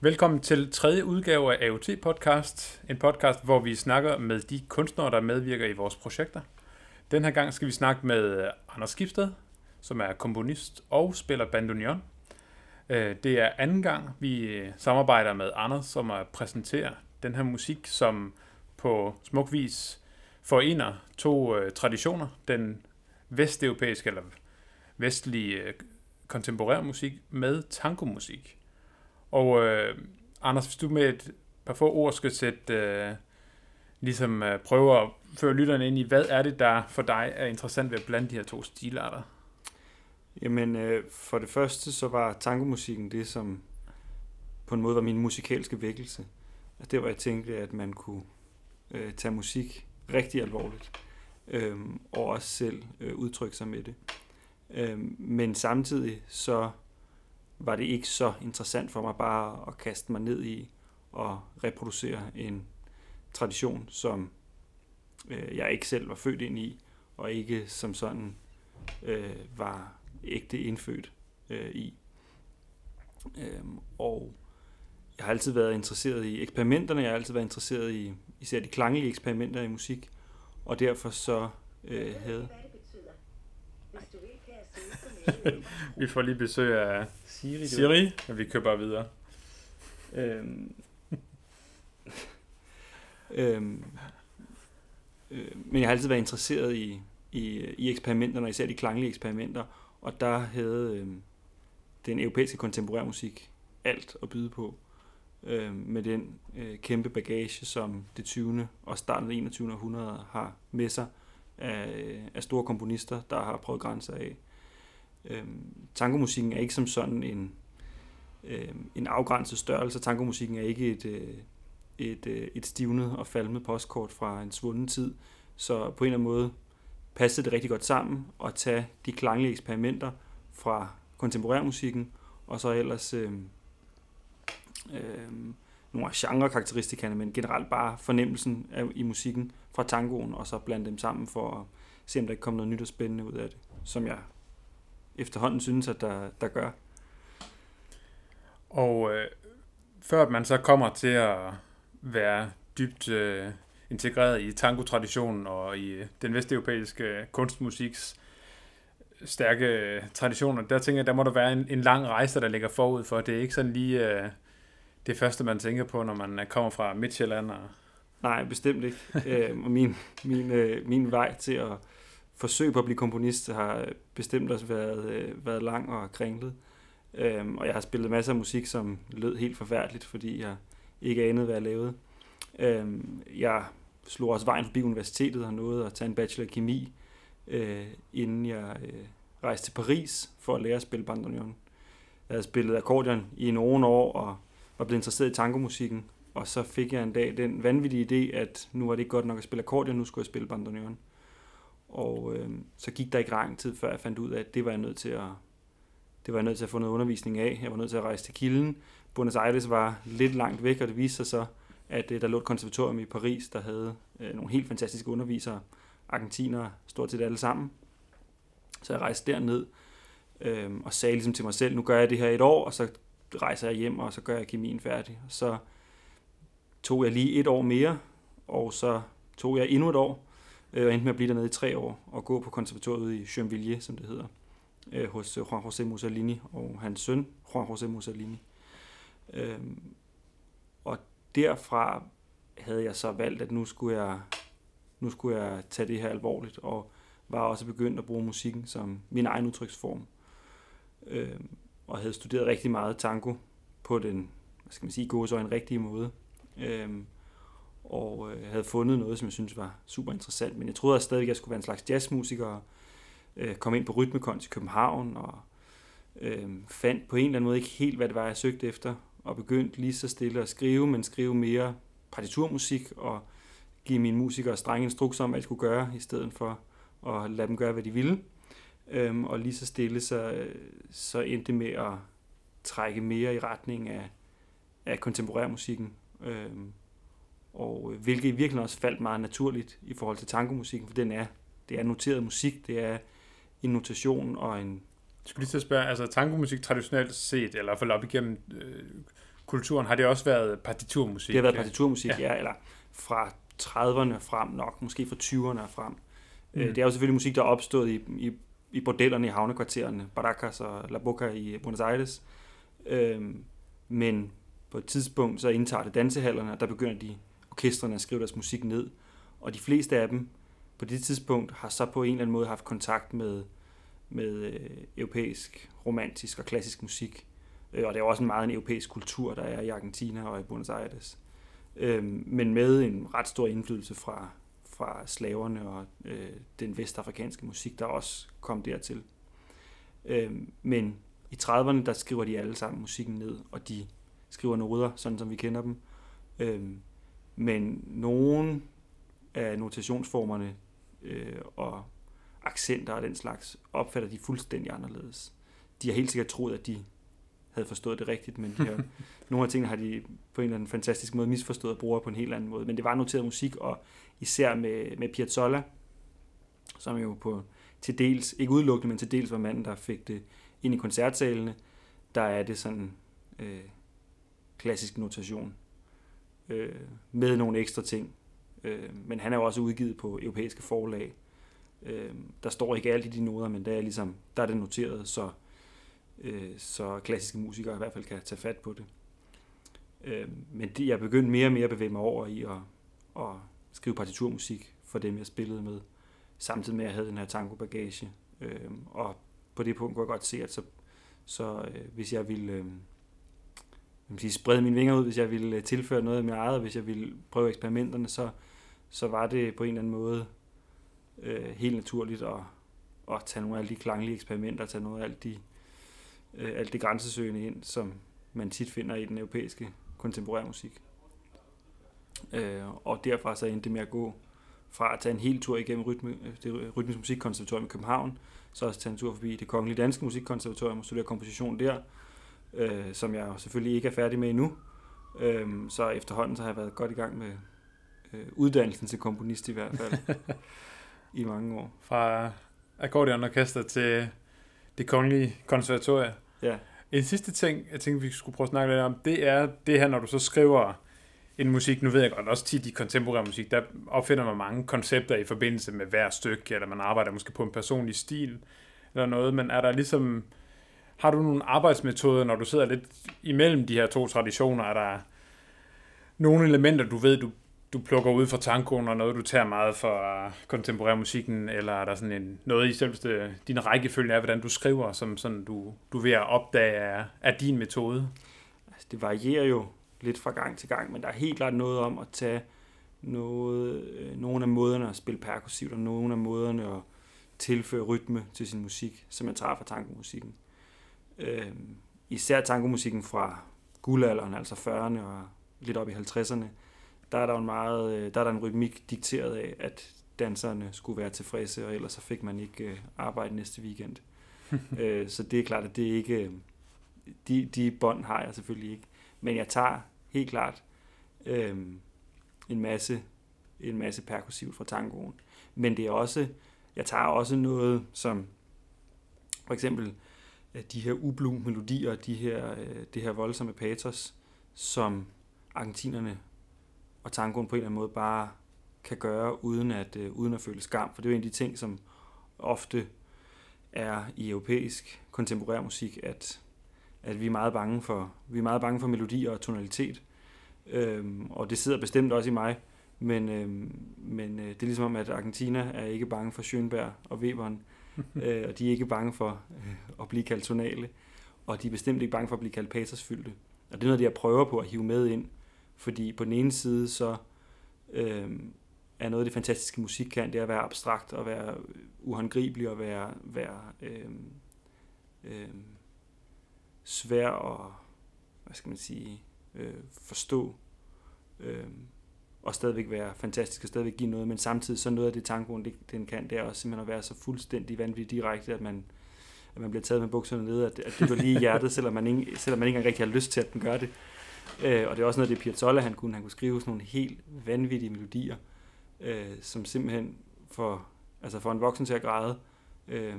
Velkommen til tredje udgave af AOT Podcast, en podcast, hvor vi snakker med de kunstnere, der medvirker i vores projekter. Den her gang skal vi snakke med øh, Anders Skibsted, som er komponist og spiller bandoneon. Øh, det er anden gang, vi øh, samarbejder med Anders, som at præsentere den her musik, som på smuk vis forener to øh, traditioner. Den vesteuropæiske eller vestlige øh, kontemporær musik med tangomusik. Og øh, Anders, hvis du med et par få ord skal sætte, øh, ligesom øh, prøve at føre lytterne ind i, hvad er det, der for dig er interessant ved at blande de her to stilarter? Jamen, øh, for det første, så var tangomusikken det, som på en måde var min musikalske vækkelse. Altså, det var, jeg tænkte, at man kunne øh, tage musik rigtig alvorligt, øh, og også selv øh, udtrykke sig med det. Øh, men samtidig så var det ikke så interessant for mig bare at kaste mig ned i og reproducere en tradition, som øh, jeg ikke selv var født ind i, og ikke som sådan øh, var ægte indfødt øh, i. Øhm, og jeg har altid været interesseret i eksperimenterne, jeg har altid været interesseret i især de klanglige eksperimenter i musik, og derfor så øh, havde... vi får lige besøg af Siri, Siri og vi kører bare videre. Øhm, øhm, øh, men jeg har altid været interesseret i, i, i eksperimenterne, især de klanglige eksperimenter, og der havde øh, den europæiske kontemporære musik alt at byde på øh, med den øh, kæmpe bagage, som det 20. og starten af 21. århundrede har med sig af, af store komponister, der har prøvet grænser af. Øh, tangomusikken er ikke som sådan en, øh, en afgrænset størrelse. Tangomusikken er ikke et, øh, et, øh, et stivnet og falmet postkort fra en svunden tid. Så på en eller anden måde passede det rigtig godt sammen at tage de klanglige eksperimenter fra kontemporærmusikken, og så ellers øh, øh, nogle af genre-karakteristikerne, men generelt bare fornemmelsen af, i musikken fra tangoen, og så blande dem sammen for at se, om der ikke kommer noget nyt og spændende ud af det, som jeg efterhånden synes, at der, der gør. Og øh, før man så kommer til at være dybt øh, integreret i tango-traditionen og i øh, den vesteuropæiske øh, kunstmusiks øh, stærke traditioner, der tænker jeg, der må der være en, en lang rejse, der ligger forud for. Det er ikke sådan lige øh, det første, man tænker på, når man øh, kommer fra Midtjylland. Og... Nej, bestemt ikke. øh, min, min, øh, min vej til at forsøge på at blive komponist har bestemt også været, øh, været lang og kringlet. Øh, og jeg har spillet masser af musik, som lød helt forfærdeligt, fordi jeg ikke anede, hvad jeg lavede. Øh, jeg slog også vejen forbi universitetet og nåede at tage en bachelor i kemi, øh, inden jeg øh, rejste til Paris for at lære at spille bandoneon. Jeg havde spillet akkordeon i nogle år og var blevet interesseret i tangomusikken, og så fik jeg en dag den vanvittige idé, at nu var det ikke godt nok at spille akkordeon, nu skulle jeg spille bandoneon. Og øh, så gik der ikke lang tid, før jeg fandt ud af, at det var jeg nødt til at, det var jeg nødt til at få noget undervisning af. Jeg var nødt til at rejse til Kilden. Buenos Aires var lidt langt væk, og det viste sig så, at øh, der lå et konservatorium i Paris, der havde øh, nogle helt fantastiske undervisere, argentinere, stort set alle sammen. Så jeg rejste derned øh, og sagde ligesom til mig selv, nu gør jeg det her et år, og så rejser jeg hjem, og så gør jeg kemien færdig. Så tog jeg lige et år mere, og så tog jeg endnu et år, øh, og endte med at blive dernede i tre år, og gå på konservatoriet i Gennevilliers, som det hedder, øh, hos øh, Juan José Mussolini og hans søn, Juan José Mussolini. Øh, og derfra havde jeg så valgt, at nu skulle jeg, nu skulle jeg tage det her alvorligt, og var også begyndt at bruge musikken som min egen udtryksform. Øh, og havde studeret rigtig meget tango på den, hvad skal man sige, gode så en rigtig måde. Øhm, og øh, havde fundet noget, som jeg synes var super interessant. Men jeg troede også stadig, at jeg skulle være en slags jazzmusiker, øh, komme ind på Rytmekons i København, og øh, fandt på en eller anden måde ikke helt, hvad det var, jeg søgte efter, og begyndte lige så stille at skrive, men skrive mere partiturmusik og give mine musikere strenge instrukser om, hvad de skulle gøre, i stedet for at lade dem gøre, hvad de ville. Øhm, og lige så stille, så, så endte det med at trække mere i retning af, af kontemporær musikken. Øhm, og hvilket i virkeligheden også faldt meget naturligt i forhold til tangomusikken, for den er det er noteret musik, det er en notation og en... Jeg skulle lige til at spørge, altså tangomusik traditionelt set, eller for op igennem øh, kulturen, har det også været partiturmusik? Det har været partiturmusik, ja, ja eller fra 30'erne frem nok, måske fra 20'erne frem. Mm. Det er jo selvfølgelig musik, der er opstået i, i, i bordellerne i havnekvartererne, Baracas og La Boca i Buenos Aires. Øhm, men på et tidspunkt, så indtager det dansehallerne, og der begynder de orkestrene at skrive deres musik ned. Og de fleste af dem på det tidspunkt har så på en eller anden måde haft kontakt med, med øh, europæisk, romantisk og klassisk musik. Øh, og det er også en meget en europæisk kultur, der er i Argentina og i Buenos Aires. Øh, men med en ret stor indflydelse fra, fra slaverne og øh, den vestafrikanske musik, der også kom dertil. Øh, men i 30'erne, der skriver de alle sammen musikken ned, og de skriver noder, sådan som vi kender dem. Øh, men nogle af notationsformerne øh, og accenter og den slags opfatter de fuldstændig anderledes. De har helt sikkert troet, at de havde forstået det rigtigt, men de har, nogle af tingene har de på en eller anden fantastisk måde misforstået og bruger på en helt anden måde. Men det var noteret musik, og især med, med Piazzolla, som jo på til dels, ikke udelukkende, men til dels var manden, der fik det ind i koncertsalene, der er det sådan øh, klassisk notation øh, med nogle ekstra ting. Øh, men han er jo også udgivet på europæiske forlag. Øh, der står ikke alt i de noder, men der er, ligesom, der er det noteret, så, øh, så klassiske musikere i hvert fald kan tage fat på det. Øh, men det, jeg begyndte mere og mere at bevæge mig over i at, at skrive partiturmusik for dem, jeg spillede med, samtidig med, at jeg havde den her tango-bagage. Øh, og på det punkt kunne jeg godt se, at så, så øh, hvis jeg ville... Øh, jeg sige, sprede mine vinger ud, hvis jeg ville øh, tilføre noget af mit eget, hvis jeg ville prøve eksperimenterne, så, så var det på en eller anden måde øh, helt naturligt at, at tage nogle af alle de klanglige eksperimenter, tage noget af alt, de, øh, alt det grænsesøgende ind, som man tit finder i den europæiske kontemporære musik. Øh, og derfra så endte det med at gå fra at tage en hel tur igennem rytme, øh, det rytmisk musikkonservatorium i København, så også tage en tur forbi det kongelige danske musikkonservatorium og studere komposition der, øh, som jeg selvfølgelig ikke er færdig med endnu. Øh, så efterhånden så har jeg været godt i gang med øh, uddannelsen til komponist i hvert fald i mange år. Fra akkordionorkester til det kongelige konservatorium. Ja. En sidste ting, jeg tænkte, vi skulle prøve at snakke lidt om, det er det her, når du så skriver en musik, nu ved jeg godt, også tit i kontemporær musik, der opfinder man mange koncepter i forbindelse med hver stykke, eller man arbejder måske på en personlig stil, eller noget, men er der ligesom, har du nogle arbejdsmetoder, når du sidder lidt imellem de her to traditioner, er der nogle elementer, du ved, du, du plukker ud fra tankoen, og noget, du tager meget fra kontemporær musikken, eller er der sådan en, noget i selveste, din rækkefølge af, hvordan du skriver, som sådan du, du er ved at opdage er, er din metode? Altså, det varierer jo lidt fra gang til gang, men der er helt klart noget om at tage noget, øh, nogle af måderne at spille perkussivt, og nogle af måderne at tilføre rytme til sin musik, som jeg tager fra tankomusikken. Øh, især tankomusikken fra guldalderen, altså 40'erne og lidt op i 50'erne, der er der en meget, øh, der er der en rytmik dikteret af, at danserne skulle være tilfredse, og ellers så fik man ikke øh, arbejde næste weekend. øh, så det er klart, at det ikke, de, de bånd har jeg selvfølgelig ikke. Men jeg tager helt klart øh, en masse en masse perkussivt fra tangoen. Men det er også, jeg tager også noget som for eksempel øh, de her ublu melodier, de her, øh, det her voldsomme patos, som argentinerne og tangoen på en eller anden måde bare kan gøre uden at, øh, uden at føle skam. For det er jo en af de ting, som ofte er i europæisk kontemporær musik, at, at vi er meget bange for, vi er meget bange for melodier og tonalitet. Øhm, og det sidder bestemt også i mig. Men, øhm, men øh, det er ligesom om, at Argentina er ikke bange for Schönberg og Webern, øh, og de er ikke bange for øh, at blive kaldt tonale, og de er bestemt ikke bange for at blive kaldt patersfyldte. Og det er noget, de jeg prøver på at hive med ind, fordi på den ene side, så øh, er noget af det fantastiske musik kan, det er at være abstrakt og være uhåndgribelig og være, være øh, øh, svær at, hvad skal man sige, øh, forstå. Øh, og stadigvæk være fantastisk og stadigvæk give noget, men samtidig så noget af det tangoen, det, den kan, det er også simpelthen at være så fuldstændig vanvittigt direkte, at man, at man bliver taget med bukserne ned, at, at det går lige i hjertet, selvom man, ikke, selvom man ikke engang rigtig har lyst til, at den gør det. Øh, og det er også noget det, Piazzolla han kunne. Han kunne skrive sådan nogle helt vanvittige melodier, øh, som simpelthen får, Altså for en voksen til at græde, øh,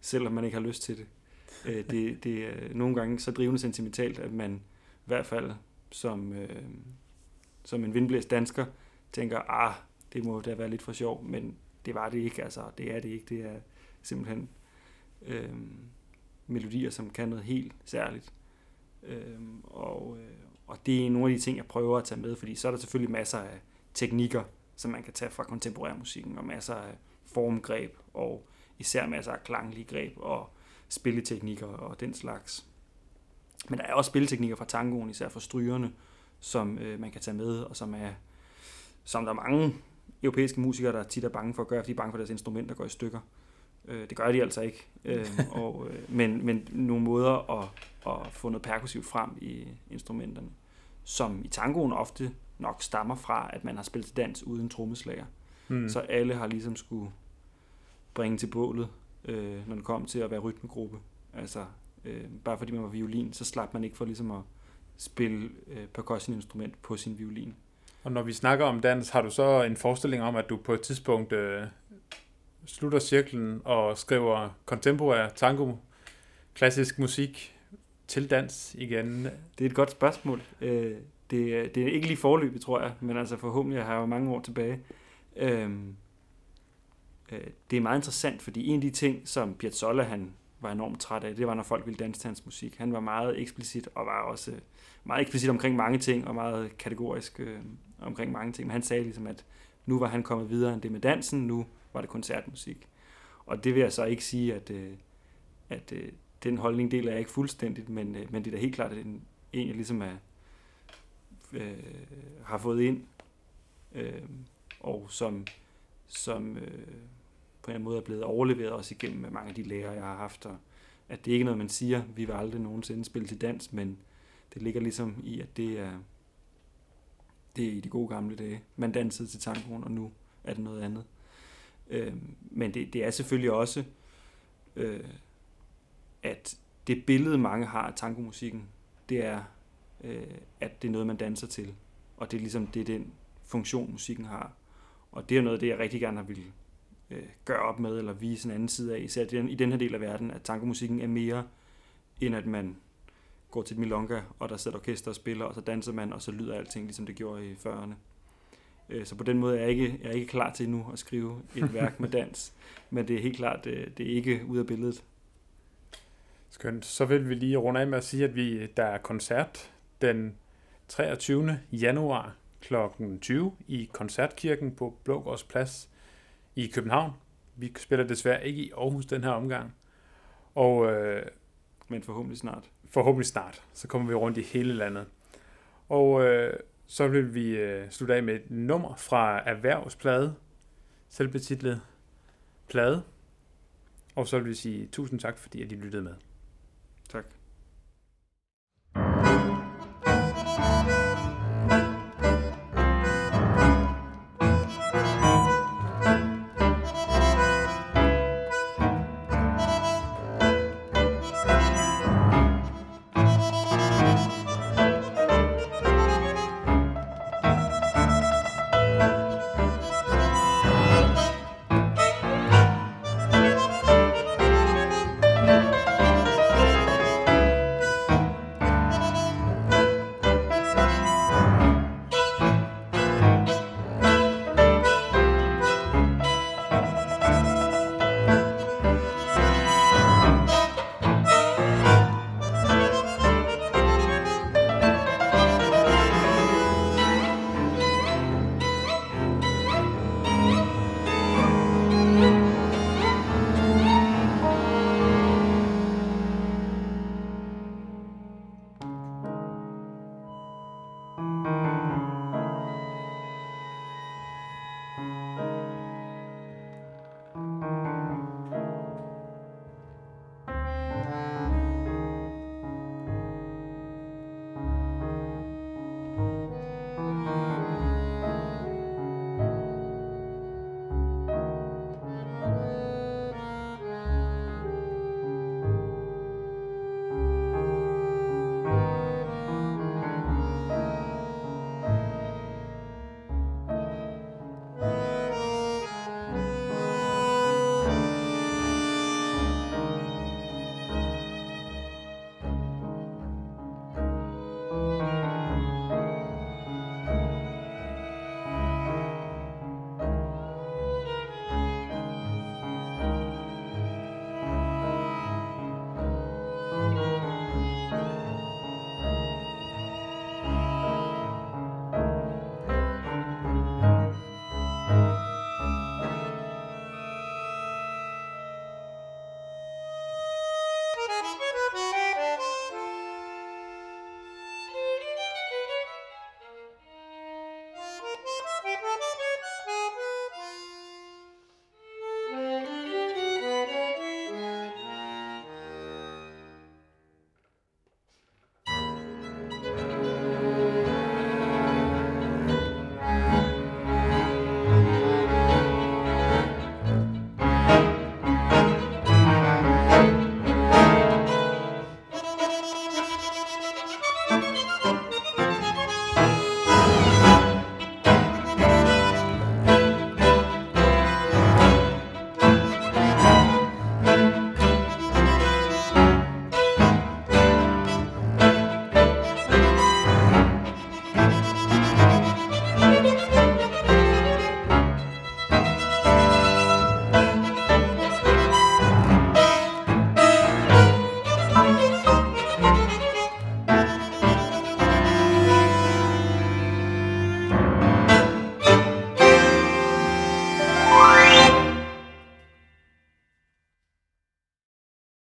selvom man ikke har lyst til det. Øh, det, det er nogle gange så drivende sentimentalt, at man i hvert fald som, øh, som en vindblæst dansker tænker, ah, det må da være lidt for sjov, men det var det ikke, altså det er det ikke, det er simpelthen øh, melodier, som kan noget helt særligt. Øh, og, øh, og det er nogle af de ting, jeg prøver at tage med, fordi så er der selvfølgelig masser af teknikker, som man kan tage fra kontemporær musikken, og masser af formgreb, og især masser af klanglige greb, og spilleteknikker og den slags. Men der er også spilleteknikker fra tangoen, især fra strygerne, som øh, man kan tage med, og som er som der er mange europæiske musikere, der tit er bange for at gøre, fordi de er bange for, at deres instrumenter går i stykker. Øh, det gør de altså ikke. Øh, og, øh, men, men nogle måder at, at få noget perkussivt frem i instrumenterne, som i tangoen ofte nok stammer fra, at man har spillet dans uden trommeslager. Mm. Så alle har ligesom skulle bringe til bålet, øh, når det kom til at være rytmegruppe. Altså, øh, bare fordi man var violin, så slap man ikke for ligesom at spille øh, percussion-instrument på sin violin. Og når vi snakker om dans, har du så en forestilling om, at du på et tidspunkt øh, slutter cirklen og skriver contemporær tango, klassisk musik til dans igen? Det er et godt spørgsmål. Øh, det, det er ikke lige forløbet, tror jeg, men altså forhåbentlig har jeg jo mange år tilbage. Øhm, øh, det er meget interessant, fordi en af de ting, som Piazzolla han var enormt træt af, det var, når folk ville danse til hans musik. Han var meget eksplicit og var også meget eksplicit omkring mange ting, og meget kategorisk øh, omkring mange ting. Men han sagde ligesom, at nu var han kommet videre end det med dansen, nu var det koncertmusik. Og det vil jeg så ikke sige, at, øh, at øh, den holdning deler jeg ikke fuldstændigt, men, øh, men det er da helt klart, at en, en jeg ligesom er, øh, har fået ind, øh, og som, som øh, på en eller anden måde er blevet overleveret også igennem med mange af de lærere, jeg har haft, og at det ikke er noget, man siger, vi vil aldrig nogensinde spille til dans, men det ligger ligesom i, at det er, det er i de gode gamle dage. Man dansede til tangoen, og nu er det noget andet. Øh, men det, det er selvfølgelig også, øh, at det billede, mange har af tangomusikken, det er, øh, at det er noget, man danser til. Og det er ligesom det, er den funktion, musikken har. Og det er noget af det, jeg rigtig gerne har ville øh, gøre op med, eller vise en anden side af, især i den her del af verden, at tangomusikken er mere, end at man går til et milonga, og der sidder orkester og spiller, og så danser man, og så lyder alting, ligesom det gjorde i 40'erne. Øh, så på den måde er jeg ikke, jeg er ikke klar til nu at skrive et værk med dans, men det er helt klart, det, øh, det er ikke ud af billedet. Skønt. Så vil vi lige runde af med at sige, at vi, der er koncert den 23. januar kl. 20 i Koncertkirken på Blågårds Plads i København. Vi spiller desværre ikke i Aarhus den her omgang. Og, øh, Men forhåbentlig snart. Forhåbentlig snart. Så kommer vi rundt i hele landet. Og øh, så vil vi øh, slutte af med et nummer fra Erhvervsplade, selvbetitlet plade. Og så vil vi sige tusind tak, fordi I lyttede med. Tak.